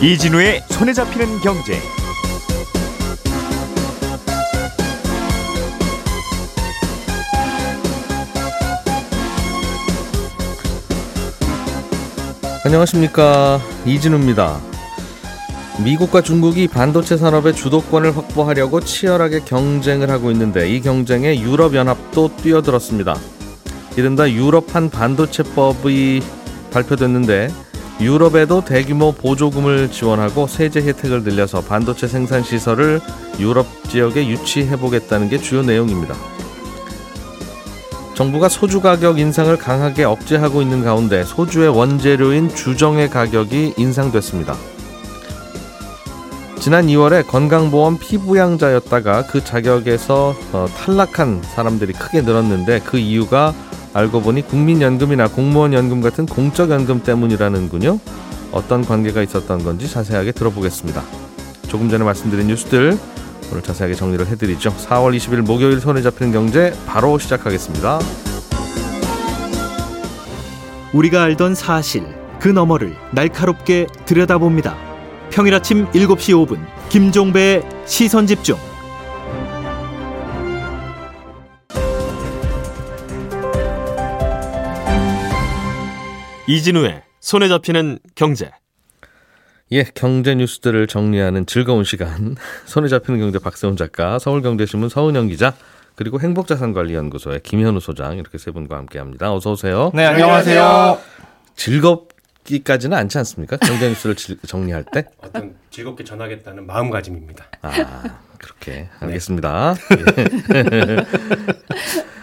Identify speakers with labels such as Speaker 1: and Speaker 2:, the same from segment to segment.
Speaker 1: 이진우의 손에 잡히는 경제.
Speaker 2: 안녕하십니까 이진우입니다. 미국과 중국이 반도체 산업의 주도권을 확보하려고 치열하게 경쟁을 하고 있는데 이 경쟁에 유럽 연합도 뛰어들었습니다. 이른바 유럽한 반도체법이 발표됐는데 유럽에도 대규모 보조금을 지원하고 세제 혜택을 늘려서 반도체 생산 시설을 유럽 지역에 유치해 보겠다는 게 주요 내용입니다. 정부가 소주 가격 인상을 강하게 억제하고 있는 가운데 소주의 원재료인 주정의 가격이 인상됐습니다. 지난 2월에 건강보험 피부양자였다가 그 자격에서 어, 탈락한 사람들이 크게 늘었는데 그 이유가 알고 보니 국민연금이나 공무원연금 같은 공적연금 때문이라는군요. 어떤 관계가 있었던 건지 자세하게 들어보겠습니다. 조금 전에 말씀드린 뉴스들 오늘 자세하게 정리를 해드리죠. 4월 20일 목요일 손에 잡히는 경제 바로 시작하겠습니다.
Speaker 3: 우리가 알던 사실 그 너머를 날카롭게 들여다봅니다. 평일 아침 7시 5분 김종배의 시선 집중.
Speaker 4: 이진우의 손에 잡히는 경제.
Speaker 2: 예, 경제 뉴스들을 정리하는 즐거운 시간. 손에 잡히는 경제 박세훈 작가, 서울경제신문 서은영 기자, 그리고 행복자산관리연구소의 김현우 소장 이렇게 세 분과 함께합니다. 어서 오세요.
Speaker 5: 네, 안녕하세요.
Speaker 2: 즐겁기까지는 않지 않습니까? 경제 뉴스를 정리할 때?
Speaker 5: 어떤 즐겁게 전하겠다는 마음가짐입니다.
Speaker 2: 아, 그렇게 알겠습니다. 네.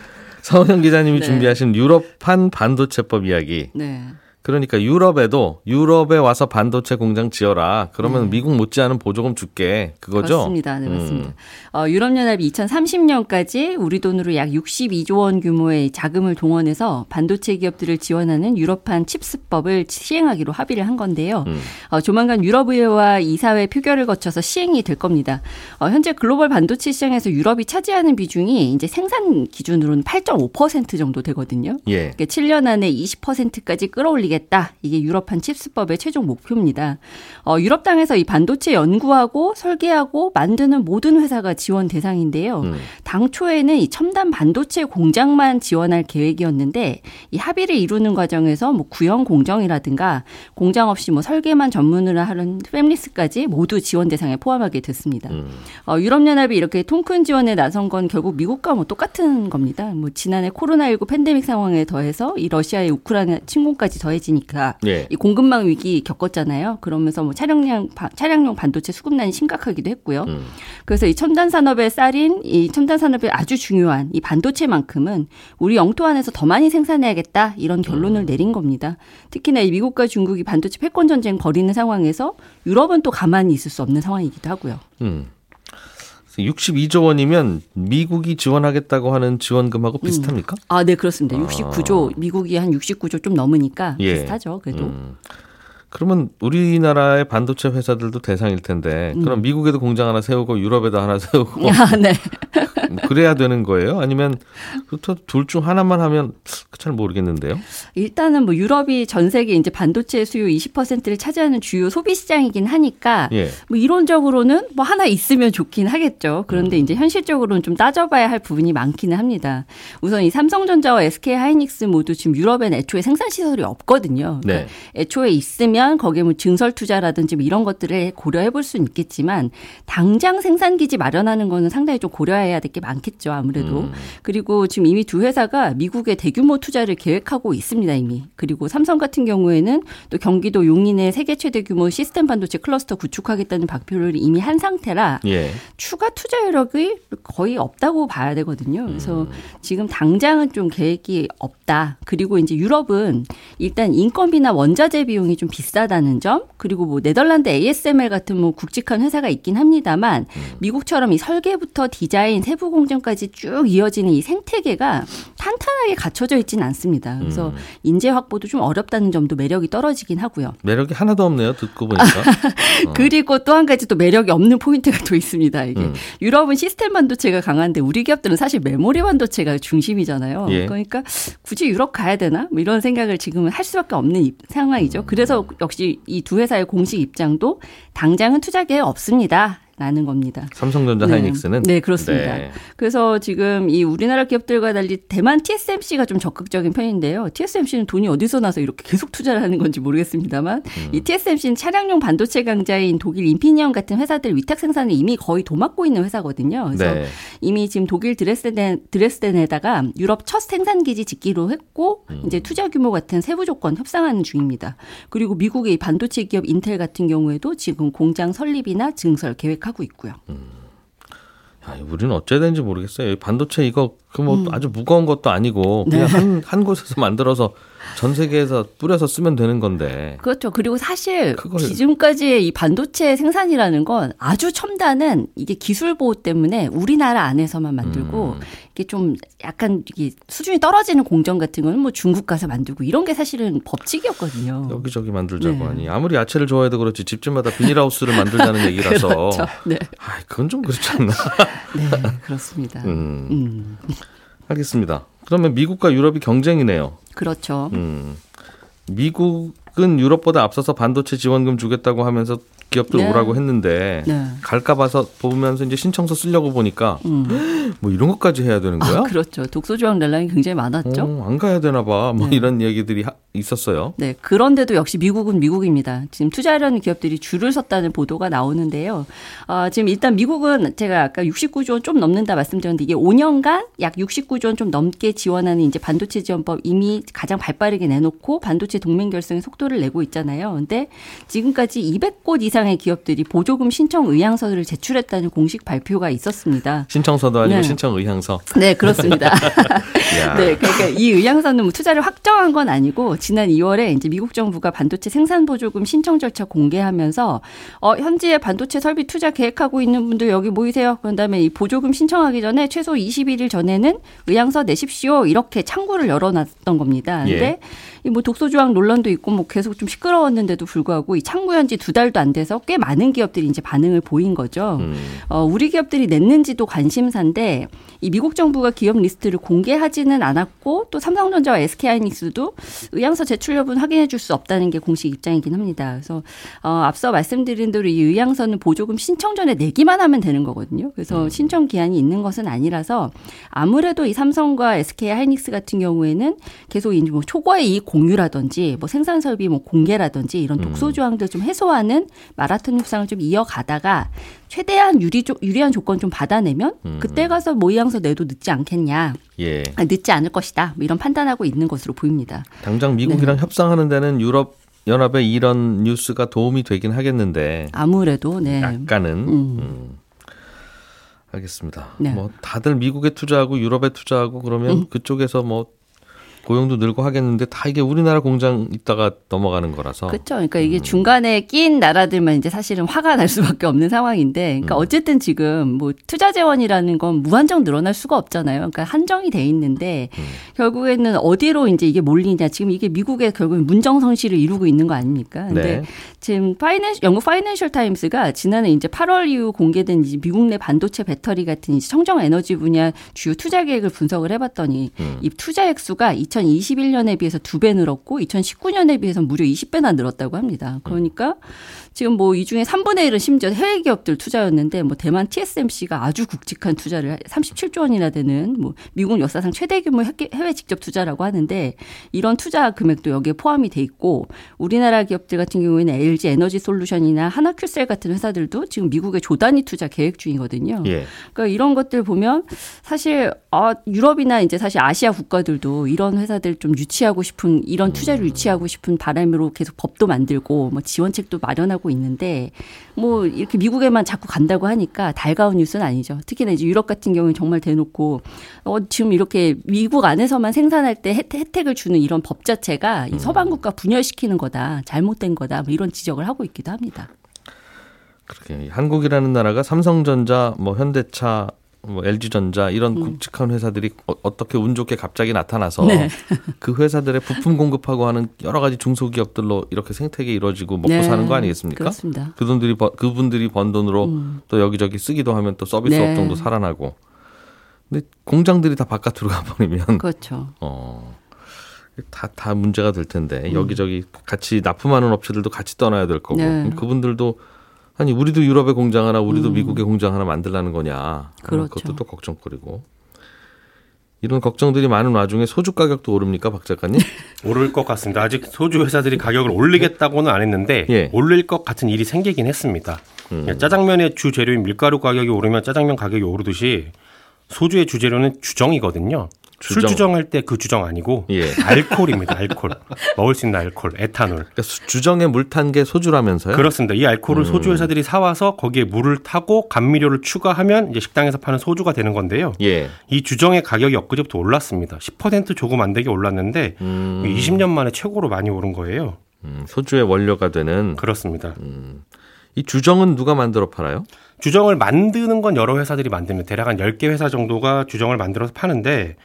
Speaker 2: 서은영 기자님이
Speaker 6: 네.
Speaker 2: 준비하신 유럽판 반도체법 이야기.
Speaker 6: 네.
Speaker 2: 그러니까 유럽에도 유럽에 와서 반도체 공장 지어라. 그러면
Speaker 6: 네.
Speaker 2: 미국 못지않은 보조금 줄게. 그거죠?
Speaker 6: 맞습니다. 네, 맞습니다.
Speaker 2: 음.
Speaker 6: 어, 유럽연합이 2030년까지 우리 돈으로 약 62조 원 규모의 자금을 동원해서 반도체 기업들을 지원하는 유럽판 칩스법을 시행하기로 합의를 한 건데요.
Speaker 2: 음.
Speaker 6: 어, 조만간 유럽의회와 이사회 표결을 거쳐서 시행이 될 겁니다. 어, 현재 글로벌 반도체 시장에서 유럽이 차지하는 비중이 이제 생산 기준으로는 8.5% 정도 되거든요.
Speaker 2: 예.
Speaker 6: 그러니까 7년 안에 20%까지 끌어올리 겠다. 이게 유럽판 칩스법의 최종 목표입니다. 어, 유럽 땅에서 이 반도체 연구하고 설계하고 만드는 모든 회사가 지원 대상인데요.
Speaker 2: 음.
Speaker 6: 당초에는 이 첨단 반도체 공장만 지원할 계획이었는데 이 합의를 이루는 과정에서 뭐 구형 공정이라든가 공장 없이 뭐 설계만 전문으로 하는 팹리스까지 모두 지원 대상에 포함하게 됐습니다.
Speaker 2: 음.
Speaker 6: 어, 유럽연합이 이렇게 통큰 지원에 나선 건 결국 미국과 뭐 똑같은 겁니다. 뭐 지난해 코로나19 팬데믹 상황에 더해서 이 러시아의 우크라이나 침공까지 더해지 니까
Speaker 2: 예.
Speaker 6: 이 공급망 위기 겪었잖아요. 그러면서 뭐 차량용 바- 차량용 반도체 수급난이 심각하기도 했고요.
Speaker 2: 음.
Speaker 6: 그래서 이 첨단 산업의 쌀인 이 첨단 산업의 아주 중요한 이 반도체만큼은 우리 영토 안에서 더 많이 생산해야겠다 이런 결론을
Speaker 2: 음.
Speaker 6: 내린 겁니다. 특히나 이 미국과 중국이 반도체 패권 전쟁 벌이는 상황에서 유럽은 또 가만히 있을 수 없는 상황이기도 하고요.
Speaker 2: 음. 62조 원이면 미국이 지원하겠다고 하는 지원금하고 비슷합니까?
Speaker 6: 아, 네, 그렇습니다.
Speaker 2: 아.
Speaker 6: 69조, 미국이 한 69조 좀 넘으니까
Speaker 2: 예.
Speaker 6: 비슷하죠, 그래도.
Speaker 2: 음. 그러면 우리나라의 반도체 회사들도 대상일 텐데 그럼 미국에도 공장 하나 세우고 유럽에도 하나 세우고
Speaker 6: 아, 네.
Speaker 2: 뭐 그래야 되는 거예요? 아니면 둘 중 하나만 하면 잘 모르겠는데요.
Speaker 6: 일단은 뭐 유럽이 전 세계 이제 반도체 수요 20%를 차지하는 주요 소비 시장이긴 하니까
Speaker 2: 예.
Speaker 6: 뭐 이론적으로는 뭐 하나 있으면 좋긴 하겠죠. 그런데 이제 현실적으로는 좀 따져봐야 할 부분이 많기는 합니다. 우선 이 삼성전자와 SK 하이닉스 모두 지금 유럽엔 애초에 생산 시설이 없거든요. 그러니까
Speaker 2: 네.
Speaker 6: 애초에 있으면 거기에 뭐 증설 투자라든지 뭐 이런 것들을 고려해 볼 수는 있겠지만 당장 생산 기지 마련하는 거는 상당히 좀 고려해야 될 게 많겠죠. 아무래도.
Speaker 2: 음.
Speaker 6: 그리고 지금 이미 두 회사가 미국에 대규모 투자를 계획하고 있습니다, 이미. 그리고 삼성 같은 경우에는 또 경기도 용인에 세계 최대 규모 시스템 반도체 클러스터 구축하겠다는 발표를 이미 한 상태라
Speaker 2: 예.
Speaker 6: 추가 투자 여력이 거의 없다고 봐야 되거든요. 그래서
Speaker 2: 음.
Speaker 6: 지금 당장은 좀 계획이 없다. 그리고 이제 유럽은 일단 인건비나 원자재 비용이 좀 비싸다는 점, 그리고 뭐 네덜란드 ASML 같은 뭐 굵직한 회사가 있긴 합니다만
Speaker 2: 음.
Speaker 6: 미국처럼 이 설계부터 디자인, 세부 공정까지 쭉 이어지는 이 생태계가 탄탄하게 갖춰져 있지는 않습니다. 그래서
Speaker 2: 음.
Speaker 6: 인재 확보도 좀 어렵다는 점도 매력이 떨어지긴 하고요.
Speaker 2: 매력이 하나도 없네요. 듣고 보니까. 어.
Speaker 6: 그리고 또 한 가지 또 매력이 없는 포인트가 또 있습니다. 이게
Speaker 2: 음.
Speaker 6: 유럽은 시스템 반도체가 강한데 우리 기업들은 사실 메모리 반도체가 중심이잖아요.
Speaker 2: 예.
Speaker 6: 그러니까 굳이 유럽 가야 되나? 뭐 이런 생각을 지금은 할 수밖에 없는 입- 상황이죠.
Speaker 2: 음.
Speaker 6: 그래서 역시 이 두 회사의 공식 입장도 당장은 투자 계획 없습니다. 라는 겁니다.
Speaker 2: 삼성전자
Speaker 6: 네.
Speaker 2: 하이닉스는
Speaker 6: 네, 그렇습니다.
Speaker 2: 네.
Speaker 6: 그래서 지금 이 우리나라 기업들과 달리 대만 TSMC가 좀 적극적인 편인데요. TSMC는 돈이 어디서 나서 이렇게 계속 투자를 하는 건지 모르겠습니다만
Speaker 2: 음.
Speaker 6: 이 TSMC는 차량용 반도체 강자인 독일 인피니언 같은 회사들 위탁 생산을 이미 거의 도맡고 있는 회사거든요. 그래서
Speaker 2: 네.
Speaker 6: 이미 지금 독일 드레스덴 드레스덴에다가 유럽 첫 생산 기지 짓기로 했고
Speaker 2: 음.
Speaker 6: 이제 투자 규모 같은 세부 조건 협상하는 중입니다. 그리고 미국의 이 반도체 기업 인텔 같은 경우에도 지금 공장 설립이나 증설 계획 하고 있고요.
Speaker 2: 야, 우리는 어째야 되는지 모르겠어요. 이 반도체 이거 그뭐 아주 무거운 것도 아니고 그냥
Speaker 6: 음. 네.
Speaker 2: 한, 한 곳에서 만들어서 전 세계에서 뿌려서 쓰면 되는 건데.
Speaker 6: 그렇죠. 그리고 사실
Speaker 2: 그걸-
Speaker 6: 지금까지의 이 반도체 생산이라는 건 아주 첨단은 이게 기술 보호 때문에 우리나라 안에서만 만들고
Speaker 2: 음.
Speaker 6: 이게 좀 약간 이게 수준이 떨어지는 공정 같은 거는 뭐 중국 가서 만들고 이런 게 사실은 법칙이었거든요.
Speaker 2: 여기저기 만들자고
Speaker 6: 네.
Speaker 2: 하니 아무리 야채를 좋아해도 그렇지 집집마다 비닐하우스를 만들자는 얘기라서
Speaker 6: 그렇죠. 네.
Speaker 2: 아, 그건 좀 그렇지 않나.
Speaker 6: 네, 그렇습니다.
Speaker 2: 음,
Speaker 6: 음,
Speaker 2: 알겠습니다. 그러면 미국과 유럽이 경쟁이네요.
Speaker 6: 그렇죠.
Speaker 2: 음. 미국은 유럽보다 앞서서 반도체 지원금 주겠다고 하면서 기업들
Speaker 6: 네.
Speaker 2: 오라고 했는데
Speaker 6: 네.
Speaker 2: 갈까 봐서 보면서 이제 신청서 쓰려고 보니까 뭐 이런 것까지 해야 되는 거야?
Speaker 6: 음. 아, 그렇죠. 독소조항 논란이 굉장히 많았죠.
Speaker 2: 어, 안 가야 되나 봐. 뭐
Speaker 6: 네.
Speaker 2: 이런 얘기들이 하- 있었어요.
Speaker 6: 네, 그런데도 역시 미국은 미국입니다. 지금 투자하려는 기업들이 줄을 섰다는 보도가 나오는데요. 어, 지금 일단 미국은 제가 아까 69조 원 좀 넘는다 말씀드렸는데 이게 5년간 약 69조 원 좀 넘게 지원하는 이제 반도체 지원법 이미 가장 발빠르게 내놓고 반도체 동맹 결성의 속도를 내고 있잖아요. 근데 지금까지 200곳 이상 의 기업들이 보조금 신청 의향서를 제출했다는 공식 발표가 있었습니다.
Speaker 2: 신청서도 아니고
Speaker 6: 네.
Speaker 2: 신청 의향서.
Speaker 6: 네, 그렇습니다.
Speaker 2: 야.
Speaker 6: 네, 그러니까 이 의향서는 뭐 투자를 확정한 건 아니고 지난 2월에 이제 미국 정부가 반도체 생산 보조금 신청 절차 공개하면서 어 현지에 반도체 설비 투자 계획하고 있는 분들 여기 모이세요. 그다음에 이 보조금 신청하기 전에 최소 21일 전에는 의향서 내십시오. 이렇게 창구를 열어놨던 겁니다. 근데
Speaker 2: 예.
Speaker 6: 이뭐 독소 조항 논란도 있고 뭐 계속 좀 시끄러웠는데도 불구하고 이 창구 연지 두 달도 안 돼서 꽤 많은 기업들이 이제 반응을 보인 거죠.
Speaker 2: 음.
Speaker 6: 어, 우리 기업들이 냈는지도 관심사인데 이 미국 정부가 기업 리스트를 공개하지는 않았고 또 삼성전자와 SK하이닉스도 의향서 제출 여부는 확인해 줄 수 없다는 게 공식 입장이긴 합니다. 그래서 어, 앞서 말씀드린 대로 이 의향서는 보조금 신청 전에 내기만 하면 되는 거거든요. 그래서 신청 기한이 있는 것은 아니라서 아무래도 이 삼성과 SK하이닉스 같은 경우에는 계속 이제 뭐 초과의 이익 공유라든지 뭐 생산 설비 뭐 공개라든지 이런 독소 조항들 좀 해소하는 마라톤 협상을 좀 이어가다가 최대한 유리 조, 유리한 조건 좀 받아내면 그때 가서 모의향서 내도 늦지 않겠냐,
Speaker 2: 예.
Speaker 6: 아, 늦지 않을 것이다, 뭐 이런 판단하고 있는 것으로 보입니다.
Speaker 2: 당장 미국이랑 협상하는 데는 유럽 연합의 이런 뉴스가 도움이 되긴 하겠는데
Speaker 6: 아무래도 네,
Speaker 2: 약간은
Speaker 6: 음.
Speaker 2: 음. 알겠습니다.
Speaker 6: 네.
Speaker 2: 뭐 다들 미국에 투자하고 유럽에 투자하고 그러면
Speaker 6: 음.
Speaker 2: 그쪽에서 뭐 고용도 늘고 하겠는데 다 이게 우리나라 공장 있다가 넘어가는 거라서
Speaker 6: 그렇죠. 그러니까 이게 중간에 낀 나라들만 이제 사실은 화가 날 수밖에 없는 상황인데, 그러니까 어쨌든 지금 뭐 투자 재원이라는 건 무한정 늘어날 수가 없잖아요. 그러니까 한정이 돼 있는데 결국에는 어디로 이제 이게 몰리냐. 지금 이게 미국의 결국엔 문정성시를 이루고 있는 거 아닙니까? 근데
Speaker 2: 네.
Speaker 6: 지금 파이낸셜 영국 파이낸셜 타임스가 지난해 이제 8월 이후 공개된 이제 미국 내 반도체 배터리 같은 이제 청정 에너지 분야 주요 투자 계획을 분석을 해봤더니
Speaker 2: 음.
Speaker 6: 이 투자 액수가 2021년에 비해서 두 배 늘었고 2019년에 비해서 무려 20배나 늘었다고 합니다. 그러니까 지금 뭐 이 중에 3분의 1은 심지어 해외 기업들 투자였는데 뭐 대만 TSMC가 아주 굵직한 투자를 37조 원이나 되는 뭐 미국 역사상 최대 규모 해외 직접 투자라고 하는데 이런 투자 금액도 여기에 포함이 돼 있고 우리나라 기업들 같은 경우에는 LG 에너지 솔루션이나 하나큐셀 같은 회사들도 지금 미국에 조단위 투자 계획 중이거든요.
Speaker 2: 예.
Speaker 6: 그러니까 이런 것들 보면 사실 아 유럽이나 이제 사실 아시아 국가들도 이런 회사들 좀 유치하고 싶은 이런 투자를 유치하고 싶은 바람으로 계속 법도 만들고 뭐 지원책도 마련하고 있는데 뭐 이렇게 미국에만 자꾸 간다고 하니까 달가운 뉴스는 아니죠. 특히나 이제 유럽 같은 경우는 정말 대놓고 어 지금 이렇게 미국 안에서만 생산할 때 혜택- 혜택을 주는 이런 법 자체가 이 서방 국가 분열시키는 거다. 잘못된 거다. 뭐 이런 지적을 하고 있기도 합니다.
Speaker 2: 그렇게 한국이라는 나라가 삼성전자, 뭐 현대차, 뭐 LG전자 이런 굵직한 회사들이 어, 떻게 운 좋게 갑자기 나타나서
Speaker 6: 음. 네.
Speaker 2: 그 회사들의 부품 공급하고 하는 여러 가지 중소기업들로 이렇게 생태계 이루어지고 먹고
Speaker 6: 네.
Speaker 2: 사는 거 아니겠습니까?
Speaker 6: 그렇습니다.
Speaker 2: 그분들이 번- 그분들이 번 돈으로 또 여기저기 쓰기도 하면 또 서비스
Speaker 6: 네.
Speaker 2: 업종도 살아나고. 근데 공장들이 다 바깥으로 가버리면
Speaker 6: 그렇죠.
Speaker 2: 어. 다, 다 문제가 될 텐데
Speaker 6: 음.
Speaker 2: 여기저기 같이 납품하는 업체들도 같이 떠나야 될 거고
Speaker 6: 네.
Speaker 2: 그분들도 아니 우리도 유럽에 공장 하나 우리도 미국에 공장 하나 만들라는 거냐
Speaker 6: 음. 그렇죠.
Speaker 2: 그것도 또 걱정거리고 이런 걱정들이 많은 와중에 소주 가격도 오릅니까 박 작가님?
Speaker 5: 오를 것 같습니다. 아직 소주 회사들이 가격을 올리겠다고는 안 했는데
Speaker 2: 예. 음.
Speaker 5: 올릴 것 같은 일이 생기긴 했습니다. 예, 짜장면의 주 재료인 밀가루 가격이 오르면 짜장면 가격이 오르듯이 소주의 주 재료는 주정이거든요. 술
Speaker 2: 주정.
Speaker 5: 주정할 때 그 주정 아니고
Speaker 2: 예.
Speaker 5: 알코올입니다. 알코올. 먹을 수 있는 알코올, 에탄올.
Speaker 2: 그러니까 수- 주정에 물 탄 게 소주라면서요?
Speaker 5: 그렇습니다. 이 알코올을
Speaker 2: 음.
Speaker 5: 소주 회사들이 사와서 거기에 물을 타고 감미료를 추가하면 이제 식당에서 파는 소주가 되는 건데요.
Speaker 2: 예.
Speaker 5: 이 주정의 가격이 엊그제부터 올랐습니다. 10% 조금 안 되게 올랐는데 20년 만에 최고로 많이 오른 거예요.
Speaker 2: 음, 소주의 원료가 되는
Speaker 5: 그렇습니다.
Speaker 2: 이 주정은 누가 만들어 팔아요?
Speaker 5: 주정을 만드는 건 여러 회사들이 만듭니다. 대략 한 10개 회사 정도가 주정을 만들어서 파는데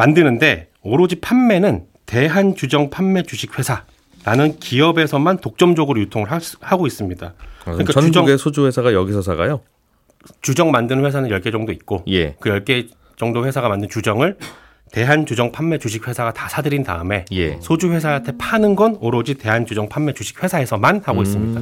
Speaker 5: 만드는데 오로지 판매는 대한 주정 판매 주식 회사 라는 기업에서만 독점적으로 유통을 하, 하고 있습니다. 그러니까
Speaker 2: 전국의
Speaker 5: 주정,
Speaker 2: 소주 회사가 여기서 사가요?
Speaker 5: 주정 만드는 회사는 10개 정도 있고
Speaker 2: 예.
Speaker 5: 그 10개 정도 회사가 만든 주정을 대한 주정 판매 주식 회사가 다 사들인 다음에
Speaker 2: 예.
Speaker 5: 소주 회사한테 파는 건 오로지 대한 주정 판매 주식 회사에서만 하고 있습니다.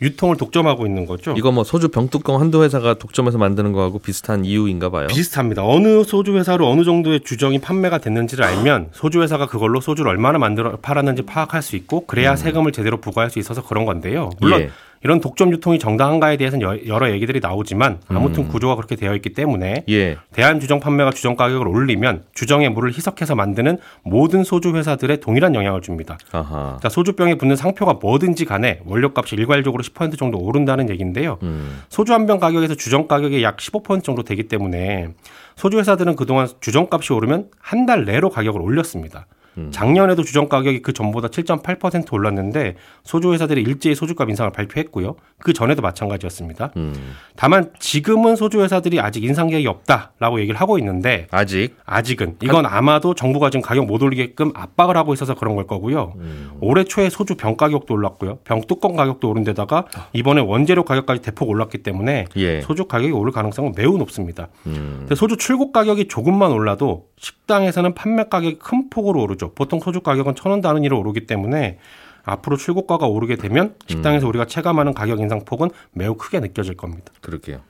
Speaker 5: 유통을 독점하고 있는 거죠.
Speaker 2: 음. 이거 뭐 소주 병뚜껑 한두 회사가 독점해서 만드는 거하고 비슷한 이유인가 봐요.
Speaker 5: 비슷합니다. 어느 소주 회사로 어느 정도의 주정이 판매가 됐는지를 알면 소주 회사가 그걸로 소주를 얼마나 만들어 팔았는지 파악할 수 있고 그래야 세금을 제대로 부과할 수 있어서 그런 건데요. 물론
Speaker 2: 예.
Speaker 5: 이런 독점 유통이 정당한가에 대해서는 여- 여러 얘기들이 나오지만 아무튼 구조가 그렇게 되어 있기 때문에
Speaker 2: 예.
Speaker 5: 대한 주정 판매가 주정 가격을 올리면 주정의 물을 희석해서 만드는 모든 소주 회사들에 동일한 영향을 줍니다.
Speaker 2: 아하.
Speaker 5: 소주병에 붙는 상표가 뭐든지 간에 원료값이 일괄적으로 10% 정도 오른다는 얘기인데요.
Speaker 2: 음.
Speaker 5: 소주 한 병 가격에서 주정 가격이 약15% 정도 되기 때문에 소주 회사들은 그동안 주정값이 오르면 한 달 내로 가격을 올렸습니다.
Speaker 2: 음.
Speaker 5: 작년에도 주정 가격이 그 전보다 7.8% 올랐는데 소주 회사들이 일제히 소주값 인상을 발표했고요. 그 전에도 마찬가지였습니다.
Speaker 2: 음.
Speaker 5: 다만 지금은 소주 회사들이 아직 인상 계획이 없다라고 얘기를 하고 있는데
Speaker 2: 아직
Speaker 5: 아직은 이건 아마도 정부가 지금 가격 못 올리게끔 압박을 하고 있어서 그런 걸 거고요. 올해 초에 소주 병 가격도 올랐고요. 병 뚜껑 가격도 오른 데다가 이번에 원재료 가격까지 대폭 올랐기 때문에
Speaker 2: 예.
Speaker 5: 소주 가격이 오를 가능성은 매우 높습니다.
Speaker 2: 음.
Speaker 5: 소주 출고 가격이 조금만 올라도 식당에서는 판매 가격이 큰 폭으로 오르죠. 보통 소주 가격은 천 원 단위로 오르기 때문에 앞으로 출고가가 오르게 되면 식당에서 우리가 체감하는 가격 인상 폭은 매우 크게 느껴질 겁니다.
Speaker 2: 그럴게요.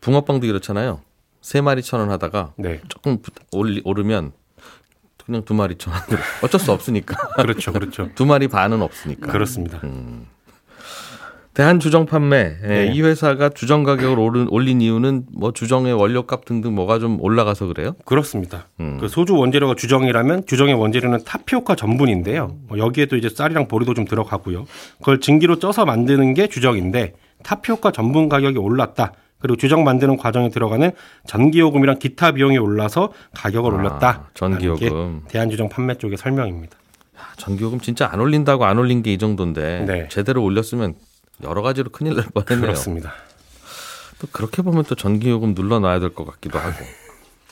Speaker 2: 붕어빵도 이렇잖아요. 세 마리 천 원 하다가
Speaker 5: 네.
Speaker 2: 조금 오르면 그냥 두 마리 천 원으로 어쩔 수 없으니까
Speaker 5: 그렇죠. 그렇죠.
Speaker 2: 두 마리 반은 없으니까.
Speaker 5: 그렇습니다.
Speaker 2: 대한 주정 판매 예,
Speaker 5: 네.
Speaker 2: 이 회사가 주정 가격을 오른, 올린 이유는 뭐 주정의 원료값 등등 뭐가 좀 올라가서 그래요?
Speaker 5: 그렇습니다.
Speaker 2: 음.
Speaker 5: 그 소주 원재료가 주정이라면 주정의 원재료는 타피오카 전분인데요. 뭐 여기에도 이제 쌀이랑 보리도 좀 들어가고요. 그걸 증기로 쪄서 만드는 게 주정인데 타피오카 전분 가격이 올랐다. 그리고 주정 만드는 과정에 들어가는 전기요금이랑 기타 비용이 올라서 가격을
Speaker 2: 아,
Speaker 5: 올렸다.
Speaker 2: 전기요금.
Speaker 5: 대한주정 판매 쪽의 설명입니다.
Speaker 2: 전기요금 진짜 안 올린다고 안 올린 게 이 정도인데
Speaker 5: 네.
Speaker 2: 제대로 올렸으면 여러 가지로 큰일 날 뻔했네요.
Speaker 5: 그렇습니다.
Speaker 2: 또 그렇게 보면 또 전기요금 눌러놔야 될 것 같기도 하고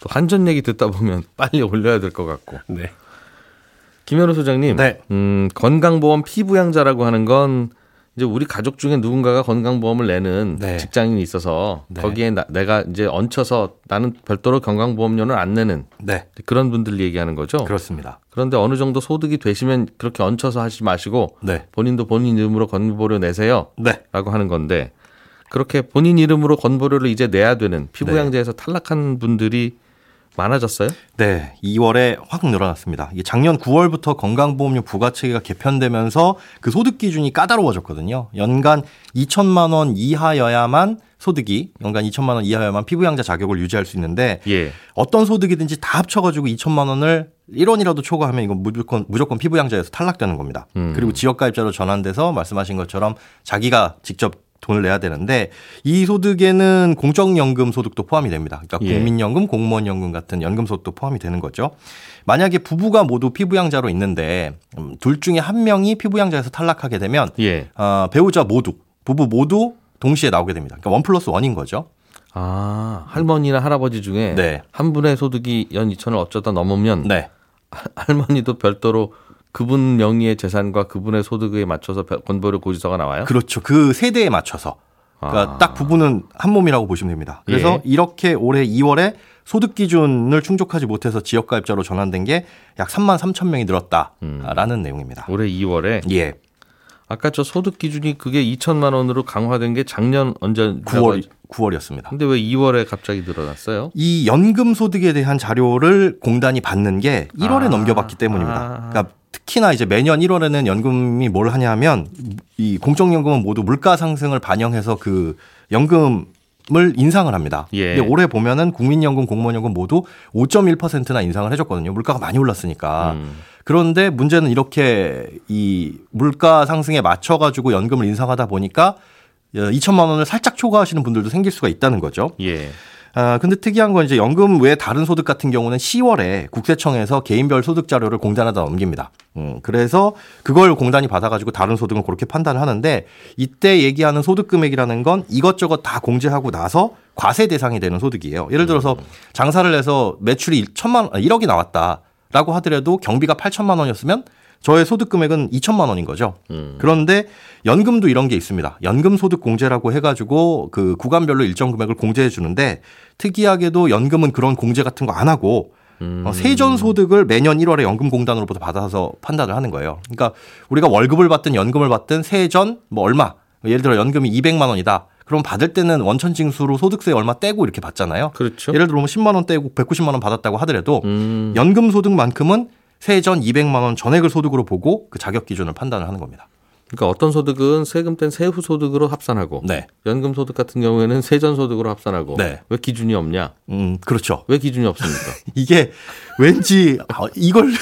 Speaker 2: 또 한전 얘기 듣다 보면 빨리 올려야 될 것 같고
Speaker 5: 네.
Speaker 2: 김현우 소장님,
Speaker 7: 네.
Speaker 2: 음, 건강보험 피부양자라고 하는 건 이제 우리 가족 중에 누군가가 건강보험을 내는
Speaker 7: 네.
Speaker 2: 직장인이 있어서
Speaker 7: 네.
Speaker 2: 거기에 나, 내가 이제 얹혀서 나는 별도로 건강보험료는 안 내는
Speaker 7: 네,
Speaker 2: 그런 분들 얘기하는 거죠.
Speaker 7: 그렇습니다.
Speaker 2: 그런데 어느 정도 소득이 되시면 그렇게 얹혀서 하지 마시고
Speaker 7: 네,
Speaker 2: 본인도 본인 이름으로 건보료 내세요.
Speaker 7: 네,
Speaker 2: 라고 하는 건데 그렇게 본인 이름으로 건보료를 이제 내야 되는 피부양자에서 탈락한 분들이 많아졌어요?
Speaker 7: 네. 2월에 확 늘어났습니다. 이게 작년 9월부터 건강보험료 부과체계가 개편되면서 그 소득 기준이 까다로워졌거든요. 연간 2천만 원 이하여야만 소득이 연간 2천만 원 이하여야만 피부양자 자격을 유지할 수 있는데
Speaker 2: 예.
Speaker 7: 어떤 소득이든지 다 합쳐가지고 2천만 원을 1원이라도 초과하면 이건 무조건 무조건 피부양자에서 탈락되는 겁니다.
Speaker 2: 음.
Speaker 7: 그리고 지역가입자로 전환돼서 말씀하신 것처럼 자기가 직접 돈을 내야 되는데 이 소득에는 공적연금 소득도 포함이 됩니다. 그러니까
Speaker 2: 예.
Speaker 7: 국민연금, 공무원연금 같은 연금 소득도 포함이 되는 거죠. 만약에 부부가 모두 피부양자로 있는데 음, 둘 중에 한 명이 피부양자에서 탈락하게 되면
Speaker 2: 예.
Speaker 7: 어, 배우자 모두 부부 모두 동시에 나오게 됩니다. 그러니까 원 플러스 원인 거죠.
Speaker 2: 아, 할머니나 할아버지 중에
Speaker 7: 네.
Speaker 2: 한 분의 소득이 연 2천을 어쩌다 넘으면
Speaker 7: 네.
Speaker 2: 할머니도 별도로 그분 명의의 재산과 그분의 소득에 맞춰서 별- 건보료 고지서가 나와요?
Speaker 7: 그렇죠. 그 세대에 맞춰서. 그러니까
Speaker 2: 아.
Speaker 7: 딱 부부는 한 몸이라고 보시면 됩니다. 그래서
Speaker 2: 예.
Speaker 7: 이렇게 올해 2월에 소득 기준을 충족하지 못해서 지역가입자로 전환된 게 약 3만 3천 명이 늘었다라는 내용입니다.
Speaker 2: 올해 2월에
Speaker 7: 예.
Speaker 2: 아까 저 소득 기준이 그게 2천만 원으로 강화된 게 작년 언제
Speaker 7: 9월 9월이었습니다.
Speaker 2: 근데 왜 2월에 갑자기 늘어났어요?
Speaker 7: 이 연금 소득에 대한 자료를 공단이 받는 게 1월에
Speaker 2: 아.
Speaker 7: 넘겨봤기 때문입니다.
Speaker 2: 아.
Speaker 7: 그러니까 특히나 이제 매년 1월에는 연금이 뭘 하냐면 이 공적연금은 모두 물가 상승을 반영해서 그 연금 을 인상을 합니다.
Speaker 2: 예.
Speaker 7: 올해 보면은 국민연금, 공무원연금 모두 5.1%나 인상을 해줬거든요. 물가가 많이 올랐으니까.
Speaker 2: 음.
Speaker 7: 그런데 문제는 이렇게 이 물가 상승에 맞춰 가지고 연금을 인상하다 보니까 2천만 원을 살짝 초과하시는 분들도 생길 수가 있다는 거죠.
Speaker 2: 예.
Speaker 7: 아, 근데 특이한 건 이제 연금 외 다른 소득 같은 경우는 10월에 국세청에서 개인별 소득 자료를 공단에다 넘깁니다. 음, 그래서 그걸 공단이 받아가지고 다른 소득은 그렇게 판단을 하는데 이때 얘기하는 소득 금액이라는 건 이것저것 다 공제하고 나서 과세 대상이 되는 소득이에요. 예를 들어서 장사를 해서 매출이 1천만, 1억이 나왔다라고 하더라도 경비가 8천만 원이었으면 저의 소득 금액은 2천만 원인 거죠. 그런데 연금도 이런 게 있습니다. 연금 소득 공제라고 해가지고 그 구간별로 일정 금액을 공제해 주는데 특이하게도 연금은 그런 공제 같은 거 안 하고 어, 세전 소득을 매년 1월에 연금공단으로부터 받아서 판단을 하는 거예요. 그러니까 우리가 월급을 받든 연금을 받든 세전 뭐 얼마 예를 들어 연금이 200만 원이다. 그럼 받을 때는 원천 징수로 소득세 얼마 떼고 이렇게 받잖아요.
Speaker 2: 그렇죠.
Speaker 7: 예를 들어 뭐 10만 원 떼고 190만 원 받았다고 하더라도
Speaker 2: 음.
Speaker 7: 연금 소득만큼은 세전 200만 원 전액을 소득으로 보고 그 자격 기준을 판단을 하는 겁니다.
Speaker 2: 그러니까 어떤 소득은 세금 뗀 세후 소득으로 합산하고
Speaker 7: 네.
Speaker 2: 연금 소득 같은 경우에는 세전 소득으로 합산하고
Speaker 7: 네.
Speaker 2: 왜 기준이 없냐?
Speaker 7: 음, 그렇죠.
Speaker 2: 왜 기준이 없습니까?
Speaker 7: 이게 왠지 아, 이걸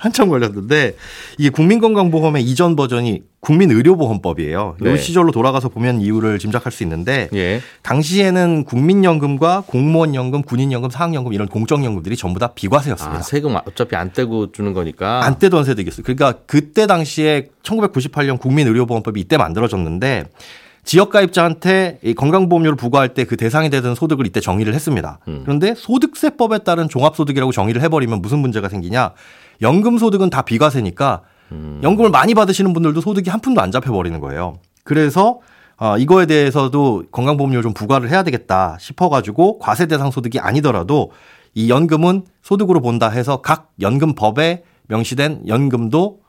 Speaker 7: 한참 걸렸는데 이게 국민건강보험의 이전 버전이 국민의료보험법이에요.
Speaker 2: 네.
Speaker 7: 이 시절로 돌아가서 보면 이유를 짐작할 수 있는데
Speaker 2: 예.
Speaker 7: 당시에는 국민연금과 공무원연금, 군인연금, 사학연금 이런 공적연금들이 전부 다 비과세였습니다.
Speaker 2: 아, 세금 어차피 안 떼고 주는 거니까.
Speaker 7: 안 떼던 세대겠어요. 그러니까 그때 당시에 1998년 국민의료보험법이 이때 만들어졌는데 지역가입자한테 이 건강보험료를 부과할 때 그 대상이 되던 소득을 이때 정의를 했습니다.
Speaker 2: 음.
Speaker 7: 그런데 소득세법에 따른 종합소득이라고 정의를 해버리면 무슨 문제가 생기냐? 연금 소득은 다 비과세니까
Speaker 2: 음.
Speaker 7: 연금을 많이 받으시는 분들도 소득이 한 푼도 안 잡혀버리는 거예요. 그래서 어, 이거에 대해서도 건강보험료 좀 부과를 해야 되겠다 싶어가지고 과세 대상 소득이 아니더라도 이 연금은 소득으로 본다 해서 각 연금법에 명시된 연금도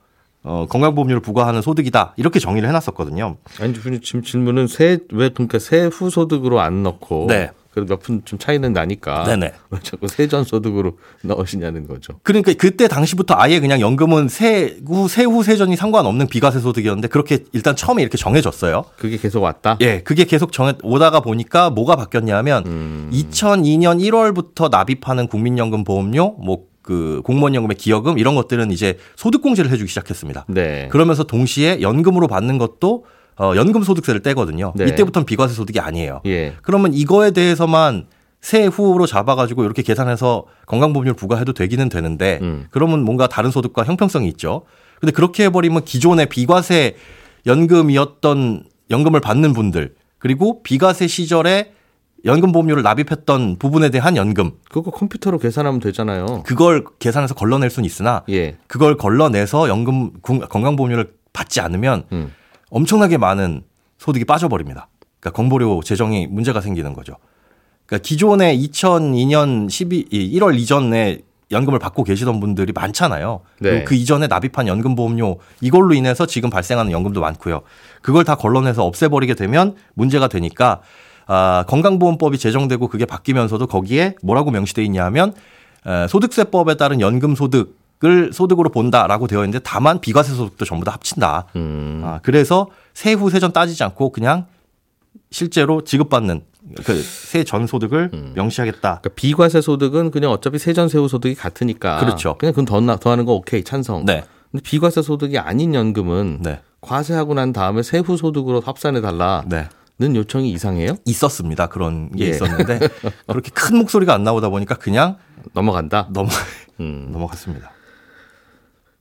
Speaker 7: 어, 건강보험료를 부과하는 소득이다 이렇게 정의를 해놨었거든요.
Speaker 2: 아니 지금 질문은 세왜 그러니까 세후 소득으로 안 넣고
Speaker 7: 네.
Speaker 2: 그래도 몇 푼 좀 차이는 나니까
Speaker 7: 네네.
Speaker 2: 왜 자꾸 세전 소득으로 넣으시냐는 거죠.
Speaker 7: 그러니까 그때 당시부터 아예 그냥 연금은 세후 세후 세전이 상관없는 비과세 소득이었는데 그렇게 일단 처음에 이렇게 정해졌어요.
Speaker 2: 그게 계속 왔다.
Speaker 7: 예, 그게 계속 정해 오다가 보니까 뭐가 바뀌었냐면
Speaker 2: 음.
Speaker 7: 2002년 1월부터 납입하는 국민연금 보험료, 뭐 그 공무원 연금의 기여금 이런 것들은 이제 소득 공제를 해주기 시작했습니다.
Speaker 2: 네.
Speaker 7: 그러면서 동시에 연금으로 받는 것도 어, 연금 소득세를 떼거든요.
Speaker 2: 네.
Speaker 7: 이때부터는 비과세 소득이 아니에요.
Speaker 2: 예.
Speaker 7: 그러면 이거에 대해서만 세후로 잡아가지고 이렇게 계산해서 건강보험료를 부과해도 되기는 되는데
Speaker 2: 음.
Speaker 7: 그러면 뭔가 다른 소득과 형평성이 있죠. 근데 그렇게 해버리면 기존의 비과세 연금이었던 연금을 받는 분들 그리고 비과세 시절에 연금 보험료를 납입했던 부분에 대한 연금
Speaker 2: 그거 컴퓨터로 계산하면 되잖아요.
Speaker 7: 그걸 계산해서 걸러낼 수는 있으나
Speaker 2: 예.
Speaker 7: 그걸 걸러내서 연금 군- 건강보험료를 받지 않으면
Speaker 2: 음.
Speaker 7: 엄청나게 많은 소득이 빠져버립니다. 그러니까 건보료 재정이 문제가 생기는 거죠. 그러니까 기존에 2002년 12, 1월 이전에 연금을 받고 계시던 분들이 많잖아요.
Speaker 2: 네.
Speaker 7: 그 이전에 납입한 연금 보험료 이걸로 인해서 지금 발생하는 연금도 많고요. 그걸 다 걸러내서 없애버리게 되면 문제가 되니까 아, 건강보험법이 제정되고 그게 바뀌면서도 거기에 뭐라고 명시돼 있냐 하면 에, 소득세법에 따른 연금 소득 을 소득으로 본다라고 되어 있는데 다만 비과세 소득도 전부 다 합친다.
Speaker 2: 음.
Speaker 7: 아, 그래서 세후 세전 따지지 않고 그냥 실제로 지급받는 그 세전 소득을 명시하겠다.
Speaker 2: 그러니까 비과세 소득은 그냥 어차피 세전 세후 소득이 같으니까
Speaker 7: 그렇죠.
Speaker 2: 그냥 그건 더, 나- 더 하는 거 오케이 찬성.
Speaker 7: 네.
Speaker 2: 근데 비과세 소득이 아닌 연금은
Speaker 7: 네.
Speaker 2: 과세하고 난 다음에 세후 소득으로 합산해 달라는
Speaker 7: 네.
Speaker 2: 요청이 이상해요?
Speaker 7: 있었습니다. 그런 게
Speaker 2: 예.
Speaker 7: 있었는데 그렇게 큰 목소리가 안 나오다 보니까 그냥
Speaker 2: 넘어간다.
Speaker 7: 넘어
Speaker 2: 음.
Speaker 7: 넘어갔습니다.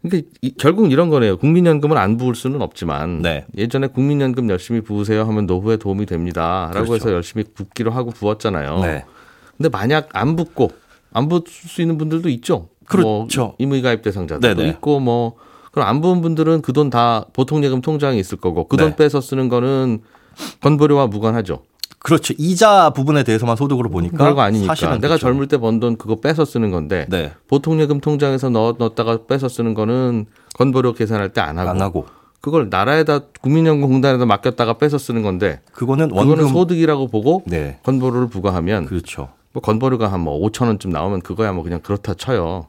Speaker 2: 그러니까 이- 결국은 이런 거네요. 국민연금을 안 부을 수는 없지만
Speaker 7: 네.
Speaker 2: 예전에 국민연금 열심히 부으세요 하면 노후에 도움이 됩니다라고
Speaker 7: 그렇죠.
Speaker 2: 해서 열심히 붓기로 하고 부었잖아요.
Speaker 7: 네.
Speaker 2: 근데 만약 안 붓고 안 부을 수 있는 분들도 있죠.
Speaker 7: 그렇죠.
Speaker 2: 뭐 임의 가입 대상자들도
Speaker 7: 네네.
Speaker 2: 있고 뭐 그럼 안 부은 분들은 그 돈 다 보통예금 통장에 있을 거고 그돈
Speaker 7: 네.
Speaker 2: 빼서 쓰는 거는 건보료와 무관하죠.
Speaker 7: 그렇죠. 이자 부분에 대해서만 소득으로 보니까
Speaker 2: 별거 아니니까.
Speaker 7: 사실은
Speaker 2: 내가
Speaker 7: 그렇죠.
Speaker 2: 젊을 때 번 돈 그거 빼서 쓰는 건데
Speaker 7: 네.
Speaker 2: 보통 예금 통장에서 넣, 넣었다가 빼서 쓰는 거는 건보료 계산할 때 안 하고,
Speaker 7: 안 하고
Speaker 2: 그걸 나라에다 국민연금공단에다 맡겼다가 빼서 쓰는 건데
Speaker 7: 그거는
Speaker 2: 그거는
Speaker 7: 원금
Speaker 2: 소득이라고 보고
Speaker 7: 네.
Speaker 2: 건보료를 부과하면
Speaker 7: 그렇죠.
Speaker 2: 뭐 건보료가 한 뭐 5천 원쯤 나오면 그거야 뭐 그냥 그렇다 쳐요.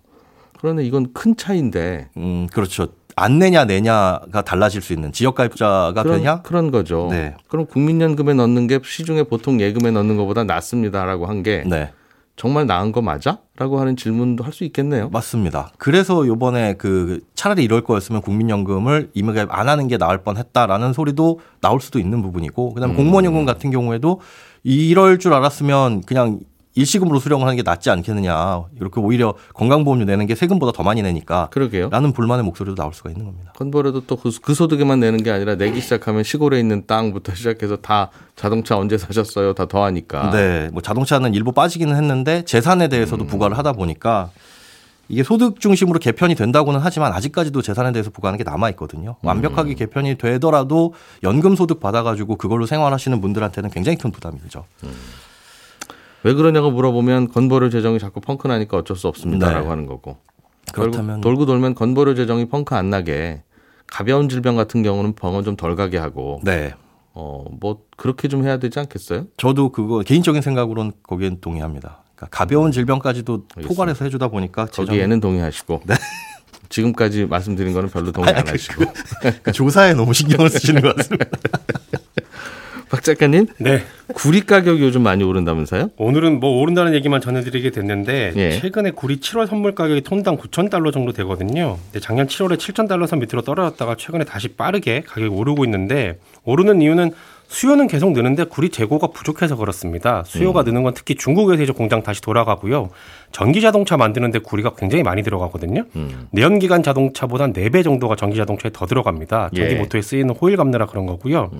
Speaker 2: 그런데 이건 큰 차이인데
Speaker 7: 음, 그렇죠. 안 내냐 내냐가 달라질 수 있는 지역 가입자가
Speaker 2: 그런,
Speaker 7: 되냐?
Speaker 2: 그런 거죠.
Speaker 7: 네.
Speaker 2: 그럼 국민연금에 넣는 게 시중에 보통 예금에 넣는 것보다 낫습니다라고 한게
Speaker 7: 네.
Speaker 2: 정말 나은 거 맞아? 라고 하는 질문도 할 수 있겠네요.
Speaker 7: 맞습니다. 그래서 요번에 그 차라리 이럴 거였으면 국민연금을 임의가입 안 하는 게 나을 뻔 했다라는 소리도 나올 수도 있는 부분이고
Speaker 2: 음.
Speaker 7: 그다음에 공무원연금 같은 경우에도 이럴 줄 알았으면 그냥 일시금으로 수령을 하는 게 낫지 않겠느냐. 이렇게 오히려 건강보험료 내는 게 세금보다 더 많이 내니까
Speaker 2: 그러게요.
Speaker 7: 라는 불만의 목소리도 나올 수가 있는 겁니다.
Speaker 2: 건보료도 또그 소득에만 내는 게 아니라 내기 시작하면 시골에 있는 땅부터 시작해서 다 자동차 언제 사셨어요? 다 더하니까.
Speaker 7: 네, 뭐 자동차는 일부 빠지기는 했는데 재산에 대해서도 부과를 하다 보니까 이게 소득 중심으로 개편이 된다고는 하지만 아직까지도 재산에 대해서 부과하는 게 남아 있거든요. 완벽하게 개편이 되더라도 연금 소득 받아가지고 그걸로 생활하시는 분들한테는 굉장히 큰 부담이 되죠.
Speaker 2: 왜 그러냐고 물어보면 건보료 재정이 자꾸 펑크 나니까 어쩔 수 없습니다라고
Speaker 7: 네.
Speaker 2: 하는 거고.
Speaker 7: 그렇다면
Speaker 2: 돌고 돌면 건보료 재정이 펑크 안 나게 가벼운 질병 같은 경우는 병원 좀 덜 가게 하고
Speaker 7: 네,
Speaker 2: 어 뭐 그렇게 좀 해야 되지 않겠어요?
Speaker 7: 저도 그거 개인적인 생각으로는 거기엔 동의합니다. 그러니까 가벼운 질병까지도
Speaker 2: 알겠습니다.
Speaker 7: 포괄해서 해주다 보니까
Speaker 2: 거기에는 동의하시고 지금까지 말씀드린 거는 별로 동의 안 하시고
Speaker 7: 그 조사에 너무 신경을 쓰시는 것 같습니다.
Speaker 2: 박 작가님
Speaker 5: 네.
Speaker 2: 구리 가격이 요즘 많이 오른다면서요?
Speaker 5: 오늘은 뭐 오른다는 얘기만 전해드리게 됐는데
Speaker 2: 예.
Speaker 5: 최근에 구리 7월 선물 가격이 톤당 9천 달러 정도 되거든요. 근데 작년 7월에 7천 달러 선 밑으로 떨어졌다가 최근에 다시 빠르게 가격이 오르고 있는데 오르는 이유는 수요는 계속 느는데 구리 재고가 부족해서 그렇습니다. 수요가 느는 건 특히 중국에서 이제 공장 다시 돌아가고요. 전기 자동차 만드는데 구리가 굉장히 많이 들어가거든요.
Speaker 2: 음.
Speaker 5: 내연기관 자동차보다 4배 정도가 전기 자동차에 더 들어갑니다. 전기
Speaker 2: 예.
Speaker 5: 모터에 쓰이는 호일 감느라 그런 거고요.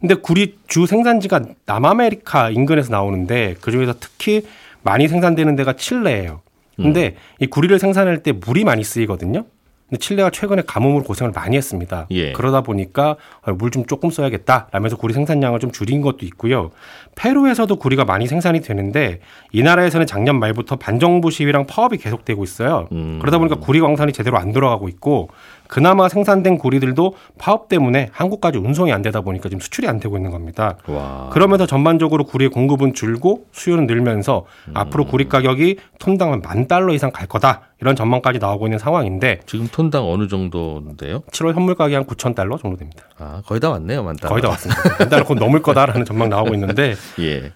Speaker 5: 근데 구리 주 생산지가 남아메리카 인근에서 나오는데 그중에서 특히 많이 생산되는 데가 칠레예요. 근데 이 구리를 생산할 때 물이 많이 쓰이거든요. 근데 칠레가 최근에 가뭄으로 고생을 많이 했습니다.
Speaker 2: 예.
Speaker 5: 그러다 보니까 물 좀 조금 써야겠다 라면서 구리 생산량을 좀 줄인 것도 있고요. 페루에서도 구리가 많이 생산이 되는데 이 나라에서는 작년 말부터 반정부 시위랑 파업이 계속되고 있어요.
Speaker 2: 음.
Speaker 5: 그러다 보니까 구리 광산이 제대로 안 돌아가고 있고 그나마 생산된 구리들도 파업 때문에 한국까지 운송이 안 되다 보니까 지금 수출이 안 되고 있는 겁니다.
Speaker 2: 와.
Speaker 5: 그러면서 전반적으로 구리의 공급은 줄고 수요는 늘면서 앞으로 구리 가격이 톤당 만 달러 이상 갈 거다 이런 전망까지 나오고 있는 상황인데
Speaker 2: 지금 톤당 어느 정도인데요?
Speaker 5: 7월 현물 가격이 한 9천 달러 정도 됩니다.
Speaker 2: 아 거의 다 왔네요, 만다.
Speaker 5: 거의 다 왔습니다. 만 달러 곧 넘을 거다라는 전망 나오고 있는데
Speaker 2: 예,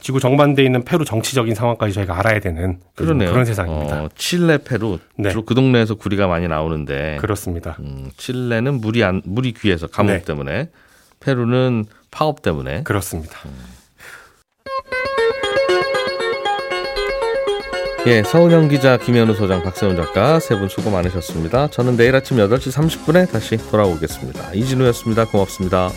Speaker 5: 지구 정반대에 있는 페루 정치적인 상황까지 저희가 알아야 되는
Speaker 2: 그러네요.
Speaker 5: 그런 세상입니다.
Speaker 2: 어, 칠레, 페루
Speaker 5: 네.
Speaker 2: 주로 그 동네에서 구리가 많이 나오는데
Speaker 5: 그렇습니다.
Speaker 2: 음, 칠레는 물이 안 물이 귀해서 가뭄
Speaker 5: 네.
Speaker 2: 때문에 페루는 파업 때문에
Speaker 5: 그렇습니다.
Speaker 2: 예, 서은영 기자, 김현우 소장, 박세훈 작가 세 분 수고 많으셨습니다. 저는 내일 아침 8시 30분에 다시 돌아오겠습니다. 이진우였습니다. 고맙습니다.